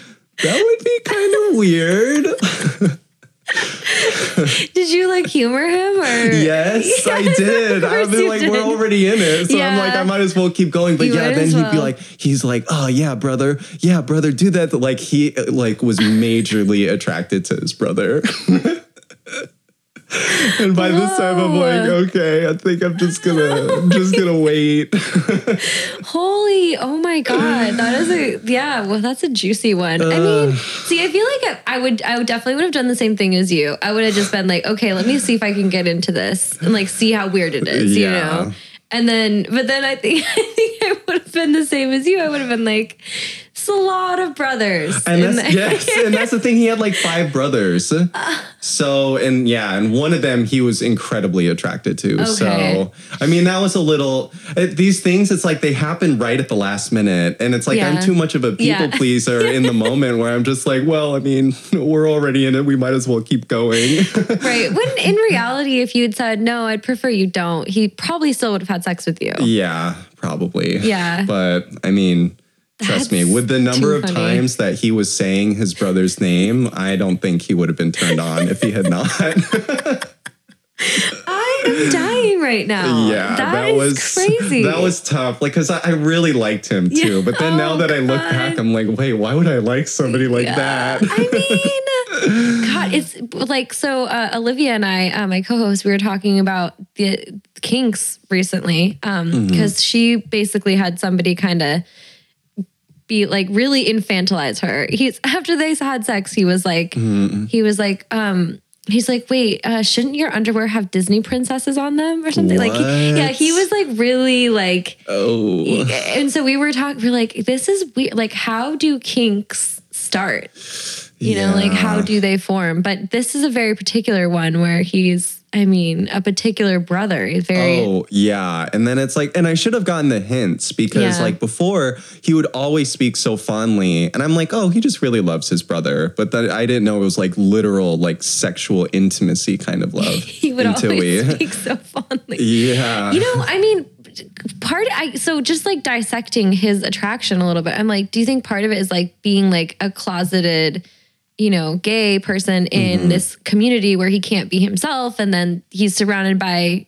that would be kind of weird. Did you like humor him or? Yes, I did. I've been like, did. we're already in it. So I'm like, I might as well keep going. But You yeah, then he'd be like, he's like, oh yeah, brother. Yeah, brother, do that. Like he like was majorly attracted to his brother. and by this time I'm like, okay, I think I'm just gonna I'm just gonna wait. Holy, oh my god, that is a yeah. Well, that's a juicy one. I mean, see, I feel like I, I would, I would definitely would have done the same thing as you. I would have just been like, okay, let me see if I can get into this and like see how weird it is, you Yeah. know. And then, but then I think I think I would have been the same as you. I would have been like, it's a lot of brothers. And that's there. yes, and that's the thing. He had like five brothers. Uh. So and yeah, and one of them he was incredibly attracted to. Okay. So I mean, that was a little. It, these things, it's like they happen right at the last minute, and it's like Yeah. I'm too much of a people Yeah. pleaser in the moment where I'm just like, well, I mean, we're already in it. We might as well keep going. right. When in reality, if you'd said no, I'd prefer you don't. He probably still would have had sex with you. yeah, probably. Yeah. but I mean. Trust me, with the number of funny. times that he was saying his brother's name, I don't think he would have been turned on if he had not. I am dying right now. Yeah, that was crazy. That was tough. Like, cause I, I really liked him too. Yeah. But then now Oh, that I look God. back, I'm like, wait, why would I like somebody like that? I mean, God, it's like so. Uh, Olivia and I, uh, my co-host, we were talking about the kinks recently Mm-hmm. because she basically had somebody kind of be like really infantilize her. He's after they had sex, he was like, Mm-hmm. he was like, um. He's like, wait, uh, shouldn't your underwear have Disney princesses on them or something? Like, he, yeah, he was like really like, oh, and so we were talking, we're like, this is weird. Like, how do kinks start? You know, like how do they form? But this is a very particular one where he's, I mean, a particular brother. Very, oh yeah. And then it's like, and I should have gotten the hints because Yeah. like before he would always speak so fondly, and I'm like, oh, he just really loves his brother. But then I didn't know it was like literal like sexual intimacy kind of love. he would until always we- speak so fondly. yeah. You know, I mean, part I so just like dissecting his attraction a little bit. I'm like, do you think part of it is like being like a closeted, you know, gay person in Mm-hmm. this community where he can't be himself, and then he's surrounded by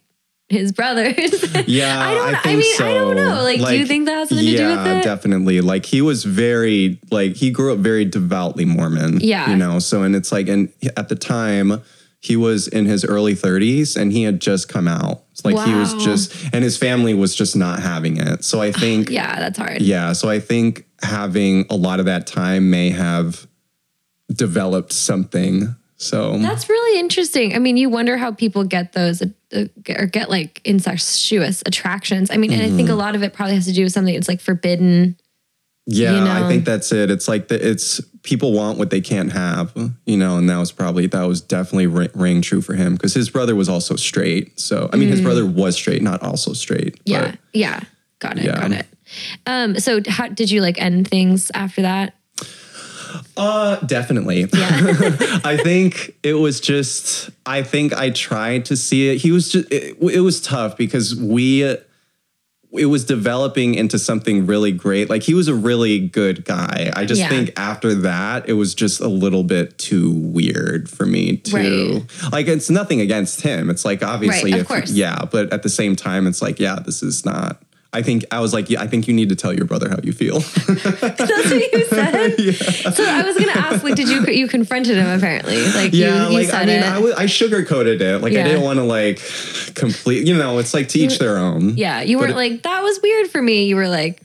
his brothers? Yeah, I don't. I, think mean, so. I don't know. Like, do you think that has something to do with it? yeah, definitely. Like he was very like he grew up very devoutly Mormon. Yeah. you know. So and it's like and at the time he was in his early 30s and he had just come out. Like he was just and his family was just not having it. So I think Yeah, that's hard. yeah, so I think having a lot of that time may have developed something. So That's really interesting. I mean, you wonder how people get those uh, or get like incestuous attractions. I mean, and I think Mm-hmm. a lot of it probably has to do with something that's like forbidden. Yeah, you know? I think that's it. It's like the, it's people want what they can't have, you know, and that was probably that was definitely ring, rang true for him because his brother was also straight. So I mean, his brother was straight, not also straight. Mm. Yeah, yeah, got it, Yeah. got it. Um, so how did you like end things after that? Uh, definitely. I think it was just. I think I tried to see it. He was just. It, it was tough because we. It was developing into something really great. Like he was a really good guy. I just Yeah. think after that, it was just a little bit too weird for me to Right. like. It's nothing against him. It's like obviously, Right, of if, course. yeah. But at the same time, it's like, yeah, this is not. I think I was like, yeah, I think you need to tell your brother how you feel. That's what you said. So I was gonna ask, like, did you you confronted him apparently? Like, Yeah, you, you like said I mean, it. I wa- I sugarcoated it. Like Yeah. I didn't want to like complete. You know, it's like to each their own. yeah, you weren't like that was weird for me. You were like,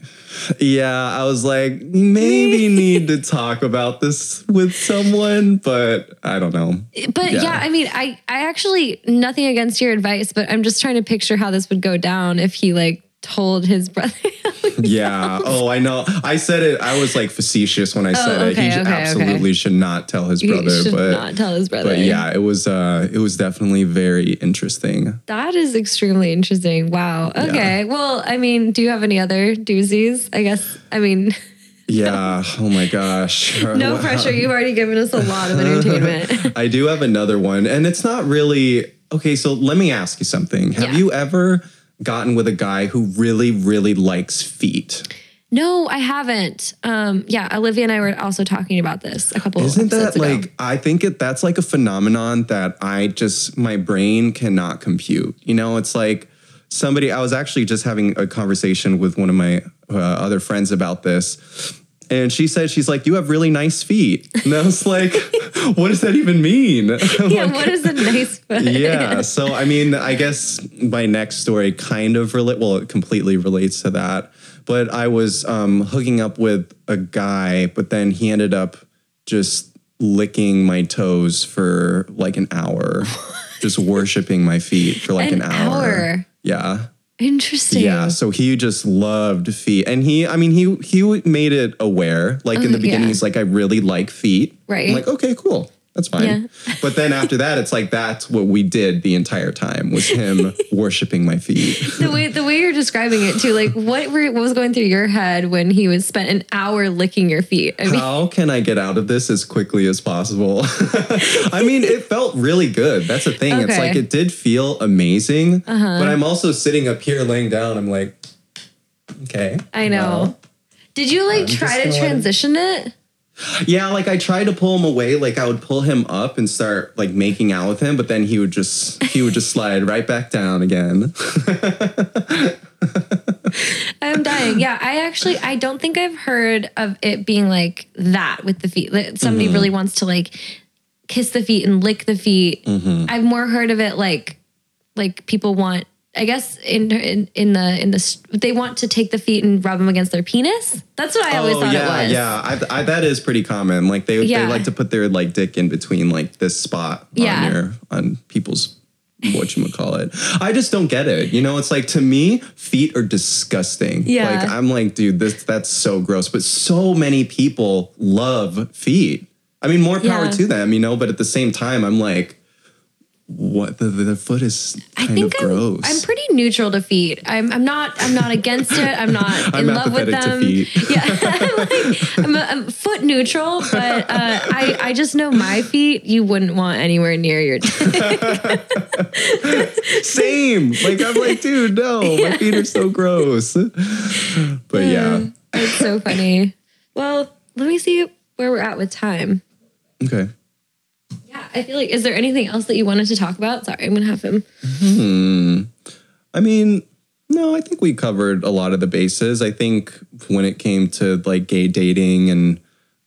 Yeah, I was like maybe need to talk about this with someone, but I don't know. but yeah. Yeah. I mean, I I actually nothing against your advice, but I'm just trying to picture how this would go down if he like told his brother. Yeah. Oh, I know. I said it. I was like facetious when I said it. okay, He j- okay, okay. absolutely should not tell his He brother. should but not tell his brother. but yeah, it was. uh It was definitely very interesting. That is extremely interesting. Wow. Okay. Well, I mean, do you have any other doozies? I guess. I mean, Yeah. Oh my gosh. no pressure. You've already given us a lot of entertainment. I do have another one, and it's not really okay. So let me ask you something. Have Yeah. you ever gotten with a guy who really, really likes feet? no, I haven't. Um, yeah, Olivia and I were also talking about this a couple. Isn't that ago. like I think it that's like a phenomenon that I just my brain cannot compute. You know, it's like somebody I was actually just having a conversation with one of my uh, other friends about this. And she said she's like you have really nice feet. And I was like what does that even mean? Yeah. what is a nice foot? yeah. So I mean, I guess my next story kind of relate. Well, it completely relates to that. But I was um, hooking up with a guy, but then he ended up just licking my toes for like an hour, just worshiping my feet for like An an, hour. hour? Yeah. Interesting. Yeah, so he just loved feet, and he, I mean, he he made it aware. Like in uh, the beginning, yeah. he's like, "I really like feet." Right. I'm like, okay, cool, that's fine. Yeah. But then after that, it's like that's what we did the entire time was him worshiping my feet. The way the way you're describing it too, like what were what was going through your head when he was spent an hour licking your feet? I mean, How can I get out of this as quickly as possible? I mean, it felt really good. That's the thing. It's Okay. Uh-huh. like it did feel amazing, but I'm also sitting up here laying down. I'm like, okay. I know. well. Did you like try to transition it? Yeah, like I tried to pull him away. Like I would pull him up and start like making out with him, but then he would just he would just slide right back down again. I'm dying. Yeah, I actually I don't think I've heard of it being like that with the feet. That somebody Mm-hmm. really wants to like kiss the feet and lick the feet. Mm-hmm. I've more heard of it like like people want I guess in in, in the in the they want to take the feet and rub them against their penis. That's what I always oh, thought Oh, yeah, it was. yeah. I, I, that is pretty common. Like they Yeah. they like to put their like dick in between like this spot Yeah. on your on people's what you call it. I just don't get it. You know, it's like to me, feet are disgusting. Yeah. Like I'm like, dude, this that's so gross. But so many people love feet. I mean, more power Yeah. to them, you know. But at the same time, I'm like, what the the, foot is I think of I'm, gross. I'm pretty neutral to feet. I'm, I'm not I'm not against it. I'm not in I'm love with them. Yeah, I'm, like, I'm, a, I'm foot neutral, but uh, I I just know my feet you wouldn't want anywhere near your. Same. Like I'm like, dude, no, my feet are so gross. But yeah. It's so funny. Well, let me see where we're at with time. Okay. I feel like is there anything else that you wanted to talk about? Sorry, I'm gonna have him. I mean, no, I think we covered a lot of the bases. I think when it came to like gay dating and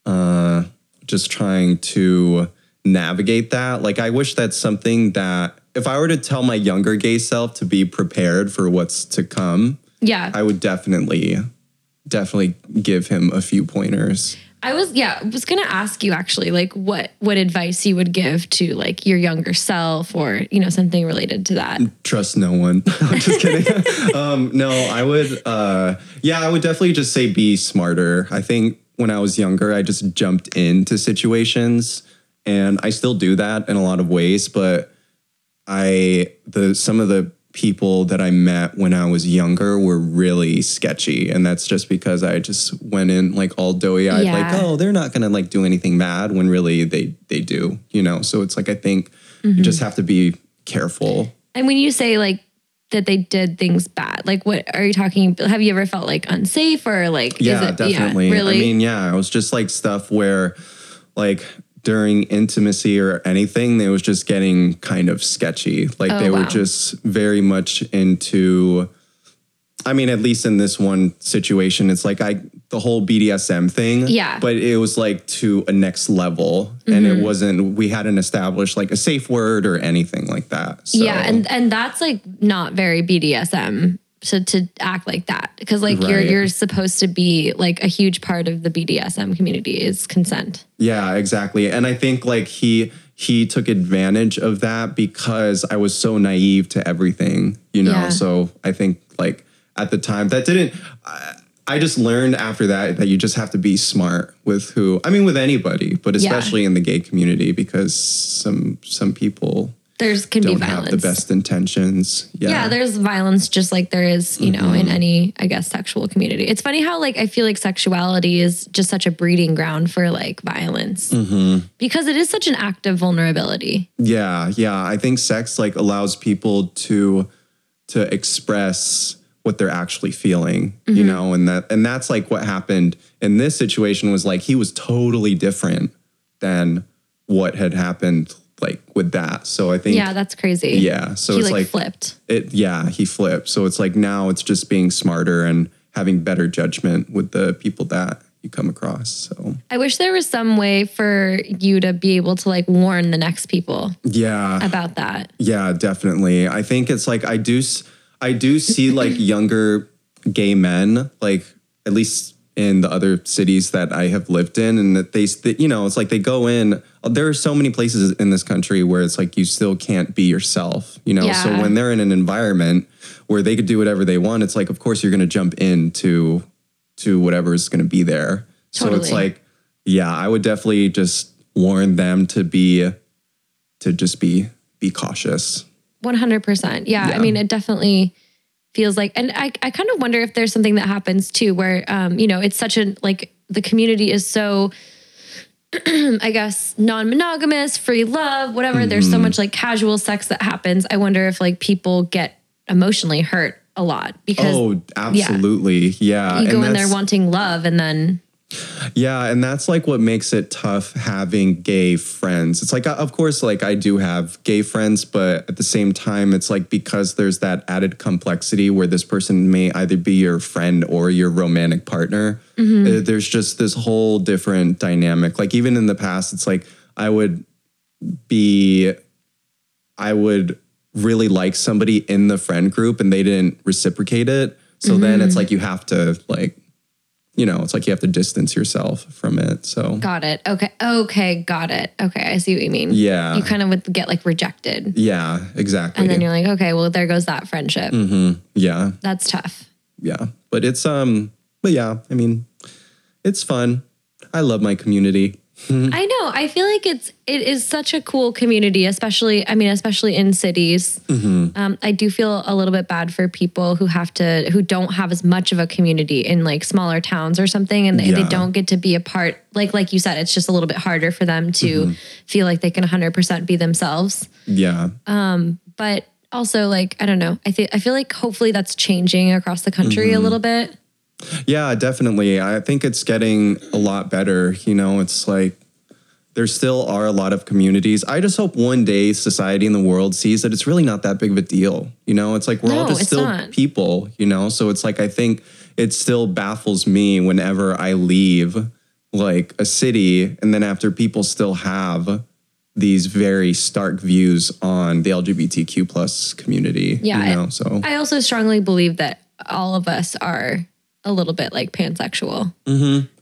uh, just trying to navigate that, like I wish that's something that if I were to tell my younger gay self to be prepared for what's to come, Yeah, I would definitely, definitely give him a few pointers. I was yeah, I was gonna ask you actually like what what advice you would give to like your younger self or you know something related to that. trust no one. I'm just kidding. um, no, I would. Uh, yeah, I would definitely just say be smarter. I think when I was younger, I just jumped into situations, and I still do that in a lot of ways. But I the some of the people that I met when I was younger were really sketchy, and that's just because I just went in like all doughy eyed, Yeah. like, oh, they're not gonna like do anything bad when really they they do, you know. So it's like I think you mm-hmm. just have to be careful. And when you say like that they did things bad, like what are you talking? Have you ever felt like unsafe or like Yeah, is it, definitely. really? I mean, yeah, it was just like stuff where, like, during intimacy or anything, they was just getting kind of sketchy. Like Oh, they were just very much into. I mean, at least in this one situation, it's like I the whole BDSM thing. Yeah. But it was like to a next level, and Mm-hmm. it wasn't. We hadn't established like a safe word or anything like that. So, yeah, and and that's like not very BDSM to to act like that because like you're you're supposed to be like a huge part of the BDSM community is consent. Yeah, exactly. And I think like he he took advantage of that because I was so naive to everything, you know. Yeah. So I think like at the time. That didn't. I, I just learned after that that you just have to be smart with who. I mean, with anybody, but especially in the gay community because some some people There's can be don't violence. have the best intentions. Yeah. yeah, there's violence just like there is, you know, Mm-hmm. in any, I guess, sexual community. It's funny how like I feel like sexuality is just such a breeding ground for like violence Mm-hmm. because it is such an act of vulnerability. Yeah, yeah. I think sex like allows people to to express what they're actually feeling, you know, and that and that's like what happened in this situation was like he was totally different than what had happened like with that. So I think Yeah, that's crazy. yeah, so he it's like, like, flipped. it yeah, he flipped. So it's like now it's just being smarter and having better judgment with the people that you come across. So I wish there was some way for you to be able to like warn the next people yeah. about that. Yeah, definitely. I think it's like I do I do see like younger gay men like at least in the other cities that I have lived in and that they you know, it's like they go in there are so many places in this country where it's like you still can't be yourself, you know. So when they're in an environment where they could do whatever they want, it's like of course you're going to jump into to whatever is going to be there. So it's like yeah, I would definitely just warn them to be to just be be cautious. 100%. Yeah, I mean, it definitely feels like, and I, I kind of wonder if there's something that happens too, where, um, you know, it's such a, like, the community is so, I guess, non monogamous, free love, whatever. There's Mm-hmm. so much like casual sex that happens. I wonder if like people get emotionally hurt a lot because Oh, absolutely. Yeah. you go and in there wanting love and then, Yeah, and that's like what makes it tough having gay friends. It's like, uh, of course, like I do have gay friends, but at the same time, it's like because there's that added complexity where this person may either be your friend or your romantic partner. uh, There's just this whole different dynamic. Like even in the past, it's like I would be, I would really like somebody in the friend group and they didn't reciprocate it. So then it's like you have to like you know, it's like you have to distance yourself from it. So got it. Okay. Okay. Got it. Okay. I see what you mean. Yeah. You kind of would get like rejected. yeah, exactly. And then you're like, okay, well, there goes that friendship. yeah, That's tough. yeah. But it's um, but yeah, I mean, it's fun. I love my community. I know. I feel like it's it is such a cool community, especially I mean, especially in cities. Um, I do feel a little bit bad for people who have to who don't have as much of a community in like smaller towns or something, and they, they don't get to be a part. Like like you said, it's just a little bit harder for them to feel like they can 100 percent be themselves. Yeah, Um, But also, like I don't know. I think I feel like hopefully that's changing across the country a little bit. Yeah, definitely. I think it's getting a lot better. You know, it's like there still are a lot of communities. I just hope one day society in the world sees that it's really not that big of a deal. You know, it's like we're all just still not. people, you know? So it's like I think it still baffles me whenever I leave like a city and then after people still have these very stark views on the LGBTQ plus community. Yeah, You know, so I also strongly believe that all of us are a little bit like pansexual.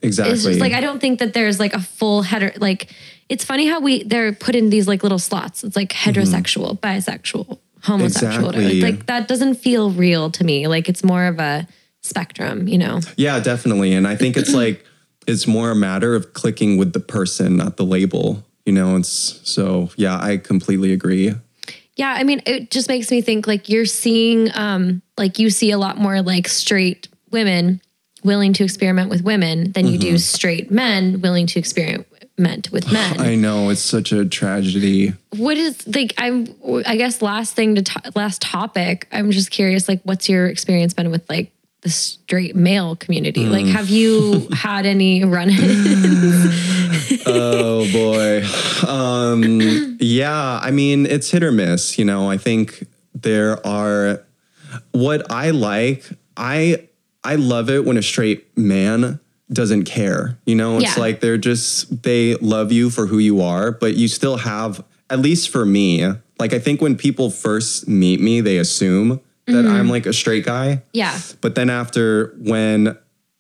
exactly. It's just like I don't think that there's like a full header. Like it's funny how we they're put in these like little slots. It's like heterosexual, bisexual, homosexual. Exactly. Like that doesn't feel real to me. Like it's more of a spectrum, you know. Yeah, definitely. And I think it's like it's more a matter of clicking with the person, not the label. You know, it's so yeah, I completely agree. Yeah, I mean, it just makes me think like you're seeing, um, like you see a lot more like straight women willing to experiment with women than you do straight men willing to experiment with men. I know it's such a tragedy. what is like? I'm, I guess last thing to to- last topic. I'm just curious, like, what's your experience been with like the straight male community? Like, have you had any run-ins? oh boy. Um yeah, I mean, it's hit or miss, you know. I think there are what I like, I I love it when a straight man doesn't care. You know, it's Yeah. like they're just they love you for who you are, but you still have at least for me, like I think when people first meet me, they assume that I'm mm-hmm. like a straight guy. yeah, But then after when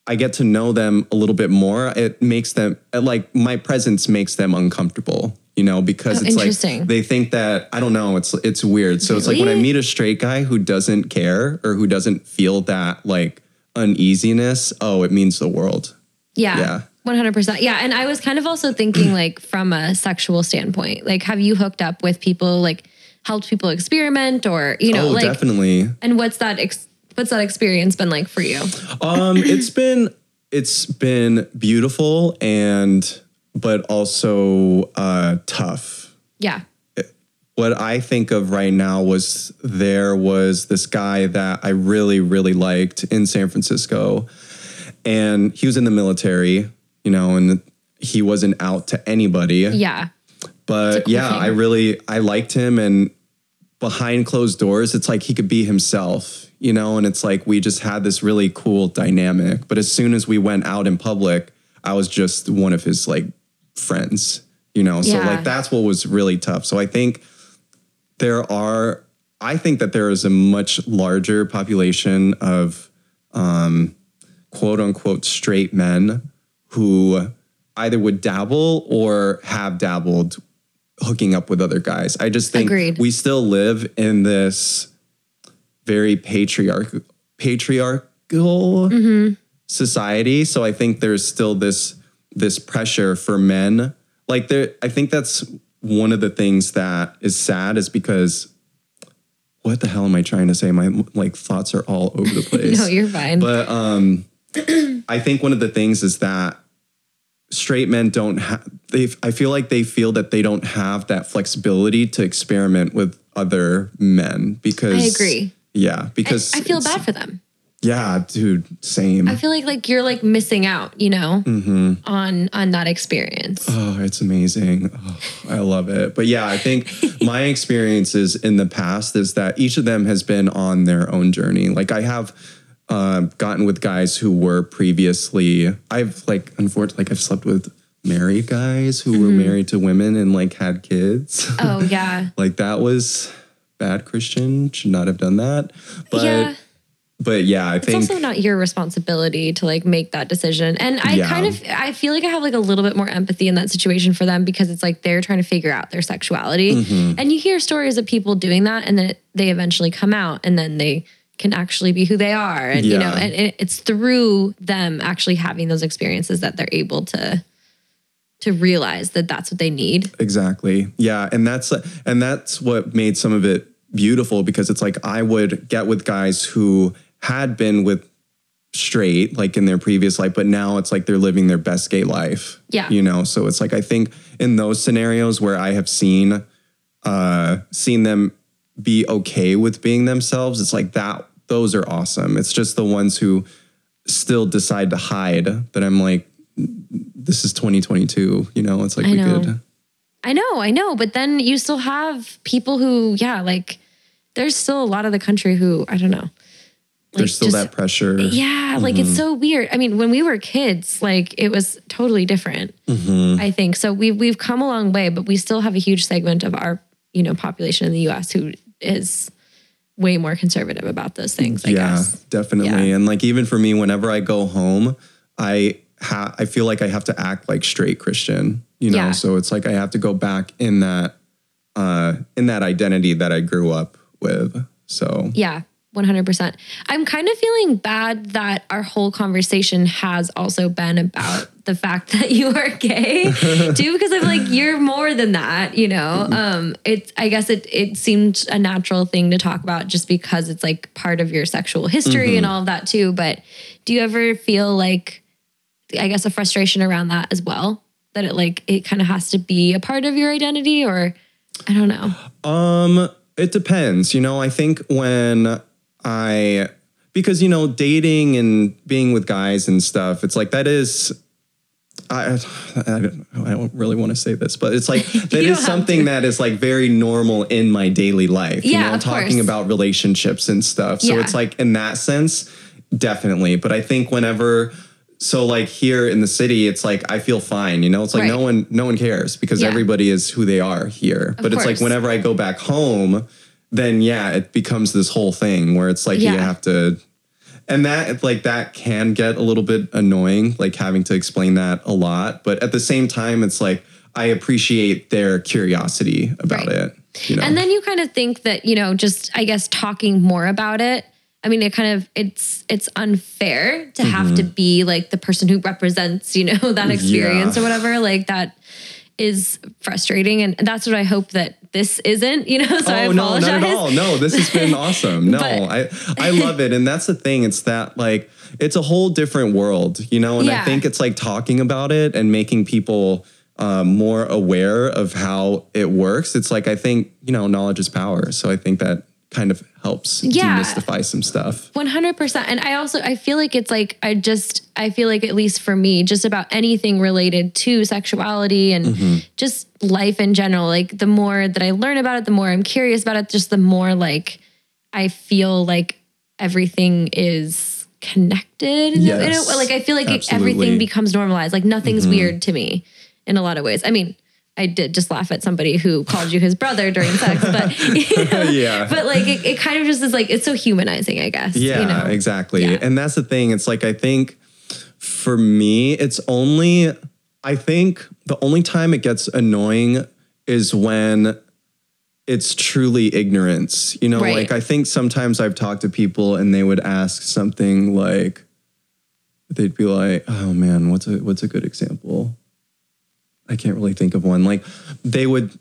I get to know them a little bit more, it makes them like my presence makes them uncomfortable, you know, because Oh, it's like they think that I don't know, it's it's weird. So it's like when I meet a straight guy who doesn't care or who doesn't feel that like uneasiness, oh, it means the world. Yeah. Yeah. 100%. Yeah. And I was kind of also thinking, like, from a sexual standpoint, like, have you hooked up with people, like, helped people experiment or, you know, oh, like, definitely. and what's that, ex- what's that experience been like for you? Um, it's been it's been beautiful and but also uh tough. Yeah. What I think of right now was there was this guy that I really, really liked in San Francisco. And he was in the military, you know, and he wasn't out to anybody. Yeah. But cool yeah, thing. I really I liked him and behind closed doors, it's like he could be himself, you know, and it's like we just had this really cool dynamic. But as soon as we went out in public, I was just one of his like friends, you know. So Yeah. like that's what was really tough. So I think there are I think that there is a much larger population of um quote unquote straight men who either would dabble or have dabbled hooking up with other guys. I just think Agreed. we still live in this very patriarch patriarchal society. So I think there's still this this pressure for men. Like there I think that's one of the things that is sad is because what the hell am I trying to say? My like thoughts are all over the place. No, you're fine. But um, I think one of the things is that straight men don't have. They, I feel like they feel that they don't have that flexibility to experiment with other men because I agree. Yeah, because I feel bad for them. Yeah, dude, same. I feel like like you're like missing out, you know, Mm-hmm. on on that experience. Oh, it's amazing. Oh, I love it. But yeah, I think my experiences in the past is that each of them has been on their own journey. Like I have uh, gotten with guys who were previously, I've like, unfortunately, like I've slept with married guys who were married to women and like had kids. Oh yeah. like that was bad Christian, should not have done that. But, yeah. But yeah, I It's think. also not your responsibility to like make that decision. And I Yeah. kind of I feel like I have like a little bit more empathy in that situation for them because it's like they're trying to figure out their sexuality. Mm-hmm. And you hear stories of people doing that and then they eventually come out and then they can actually be who they are. And you know, and it, it's through them actually having those experiences that they're able to to realize that that's what they need. Exactly. Yeah, and that's and that's what made some of it beautiful because it's like I would get with guys who had been with straight like in their previous life but now it's like they're living their best gay life. Yeah. You know, so it's like I think in those scenarios where I have seen uh seen them be okay with being themselves, it's like that those are awesome. It's just the ones who still decide to hide that I'm like this is 2022, you know, it's like I we know. could I know, I know, but then you still have people who, yeah, like there's still a lot of the country who I don't know. There's still just- that pressure. Yeah, like Mm-hmm. it's so weird. I mean, when we were kids, like it was totally different. Mm-hmm. I think so. We've we've come a long way, but we still have a huge segment of our you know population in the U.S. who is way more conservative about those things. I yeah, guess. definitely. Yeah. And like even for me, whenever I go home, I ha- I feel like I have to act like straight Christian. You know, Yeah. so it's like I have to go back in that uh in that identity that I grew up with. So Yeah, 100%. I'm kind of feeling bad that our whole conversation has also been about the fact that you are gay too, because I'm like, you're more than that, you know? Um, it's, I guess it, it seemed a natural thing to talk about just because it's like part of your sexual history and all of that too. But do you ever feel like, I guess, a frustration around that as well? That it like, it kind of has to be a part of your identity or I don't know. Um, it depends. You know, I think when I because you know dating and being with guys and stuff, it's like that is. I, I, don't, I don't really want to say this, but it's like that is something to. that is like very normal in my daily life. you Yeah, know, of talking course. about relationships and stuff. So Yeah. it's like in that sense, definitely. But I think whenever so like here in the city, it's like I feel fine. You know, it's like no one no one cares because Yeah. everybody is who they are here. but it's like whenever I go back home, then yeah, it becomes this whole thing where it's like you have to and that like that can get a little bit annoying, like having to explain that a lot. But at the same time, it's like I appreciate their curiosity about Right. it. You know, And then you kind of think that, you know, just I guess talking more about it. I mean, it kind of it's it's unfair to have mm-hmm. to be like the person who represents, you know, that experience Yeah. or whatever. Like that is frustrating. And that's what I hope that this isn't, you know. So I oh no, not at all. No, this has been awesome. No, But- I I love it, and that's the thing. It's that like it's a whole different world, you know. And Yeah. I think it's like talking about it and making people um, more aware of how it works. It's like I think you know knowledge is power, so I think that kind of helps Yeah. demystify some stuff. 100% and i also i feel like it's like i just i feel like at least for me just about anything related to sexuality and Mm-hmm. just life in general like the more that i learn about it the more i'm curious about it just the more like i feel like everything is connected in a- in a- Yes, like i feel like it. Mm-hmm. everything becomes normalized like nothing's weird to me in a lot of ways i mean I did just laugh at somebody who called you his brother during sex, but you know, Yeah. but like it, it kind of just is like it's so humanizing, I guess. Yeah, you know? exactly. Yeah. And that's the thing. It's like I think for me, it's only I think the only time it gets annoying is when it's truly ignorance. You know, Right. like I think sometimes I've talked to people and they would ask something like they'd be like, "Oh man, what's a what's a good example?" I can't really think of one. Like they would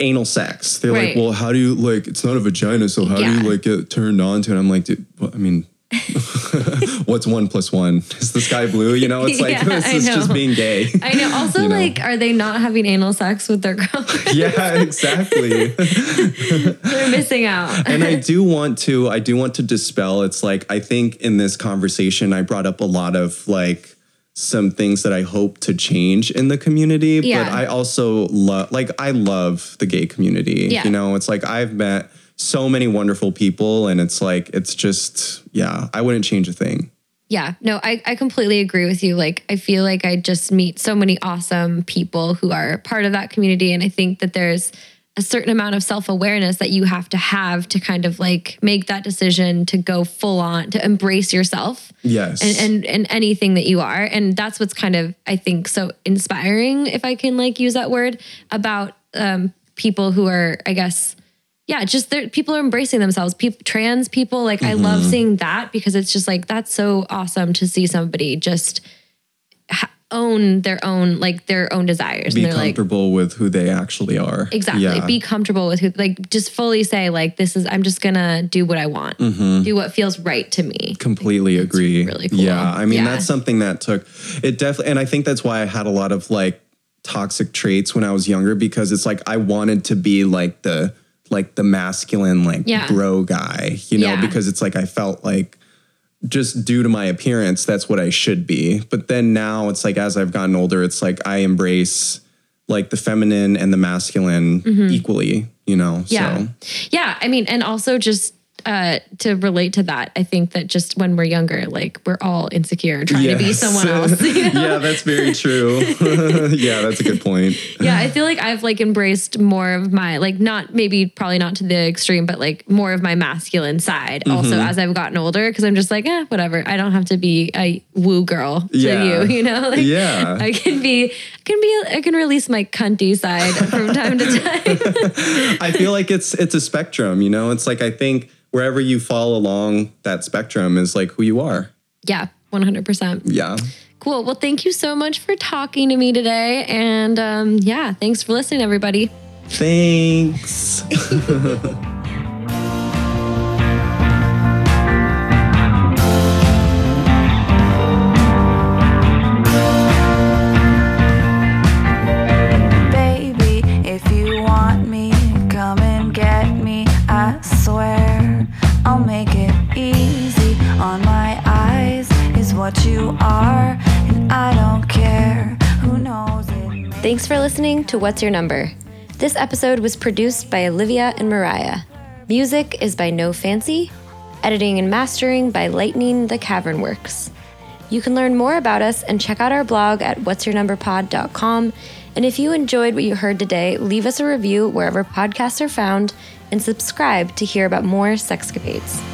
anal sex. They're Right. like, well, how do you like? It's not a vagina, so how do you like get turned on to it? I'm like, dude, I mean, what's one plus one? Is the sky blue? You know, it's like Yeah, this is just being gay. I know. Also, You know? like, are they not having anal sex with their girlfriend? yeah, exactly. They're missing out. and I do want to, I do want to dispel. It's like I think in this conversation, I brought up a lot of like some things that I hope to change in the community. Yeah. But I also love, like, I love the gay community. Yeah. You know, it's like I've met so many wonderful people, and it's like it's just, yeah, I wouldn't change a thing. Yeah, no, I, I completely agree with you. Like, I feel like I just meet so many awesome people who are part of that community. And I think that there's a certain amount of self awareness that you have to have to kind of like make that decision to go full on, to embrace yourself. Yes. And, and and anything that you are and that's what's kind of i think so inspiring if i can like use that word about um people who are i guess yeah just people are embracing themselves people trans people like i Mm-hmm. love seeing that because it's just like that's so awesome to see somebody just own their own like their own desires be and they're like comfortable with who they actually are. Exactly. Yeah. Be comfortable with who, like, just fully say, like, this is, I'm just gonna do what I want, mm-hmm. do what feels right to me. completely agree. really cool. Yeah, I mean Yeah. that's something that took it definitely, and I think that's why I had a lot of like toxic traits when I was younger because it's like I wanted to be like the like the masculine like Yeah. bro guy, you know, because it's like I felt like just due to my appearance that's what I should be. But then now it's like as I've gotten older, it's like I embrace like the feminine and the masculine equally, you know. Mm-hmm. Yeah. So Yeah. I mean, and also just uh, to relate to that, I think that just when we're younger, like, we're all insecure trying to be someone else. you know? yeah, that's very true. yeah, that's a good point. yeah i feel like i've like embraced more of my like not maybe probably not to the extreme but like more of my masculine side also Mm-hmm. as i've gotten older because i'm just like eh, whatever i don't have to be a woo girl to Yeah. you you know like Yeah. i can be can be i can release my cunty side from time to time I feel like it's it's a spectrum, you know? It's like I think wherever you fall along that spectrum is like who you are. yeah 100% Yeah. cool well thank you so much for talking to me today and um yeah thanks for listening everybody Thanks. you are, and I don't care who knows it. Thanks for listening to What's Your Number. This episode was produced by Olivia and Mariah. Music is by No Fancy. Editing and mastering by Lightning the Cavern Works. You can learn more about us and check out our blog at what'syournumberpod.com. And if you enjoyed what you heard today, leave us a review wherever podcasts are found and subscribe to hear about more sexcapades.